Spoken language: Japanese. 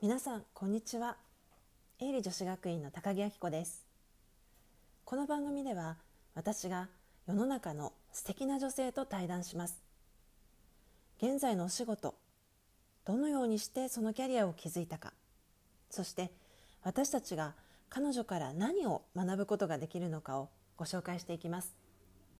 皆さんこんにちは。営利女子学院の高木明子です。この番組では私が世の中の素敵な女性と対談します。現在のお仕事どのようにしてそのキャリアを築いたかそして私たちが彼女から何を学ぶことができるのかをご紹介していきます。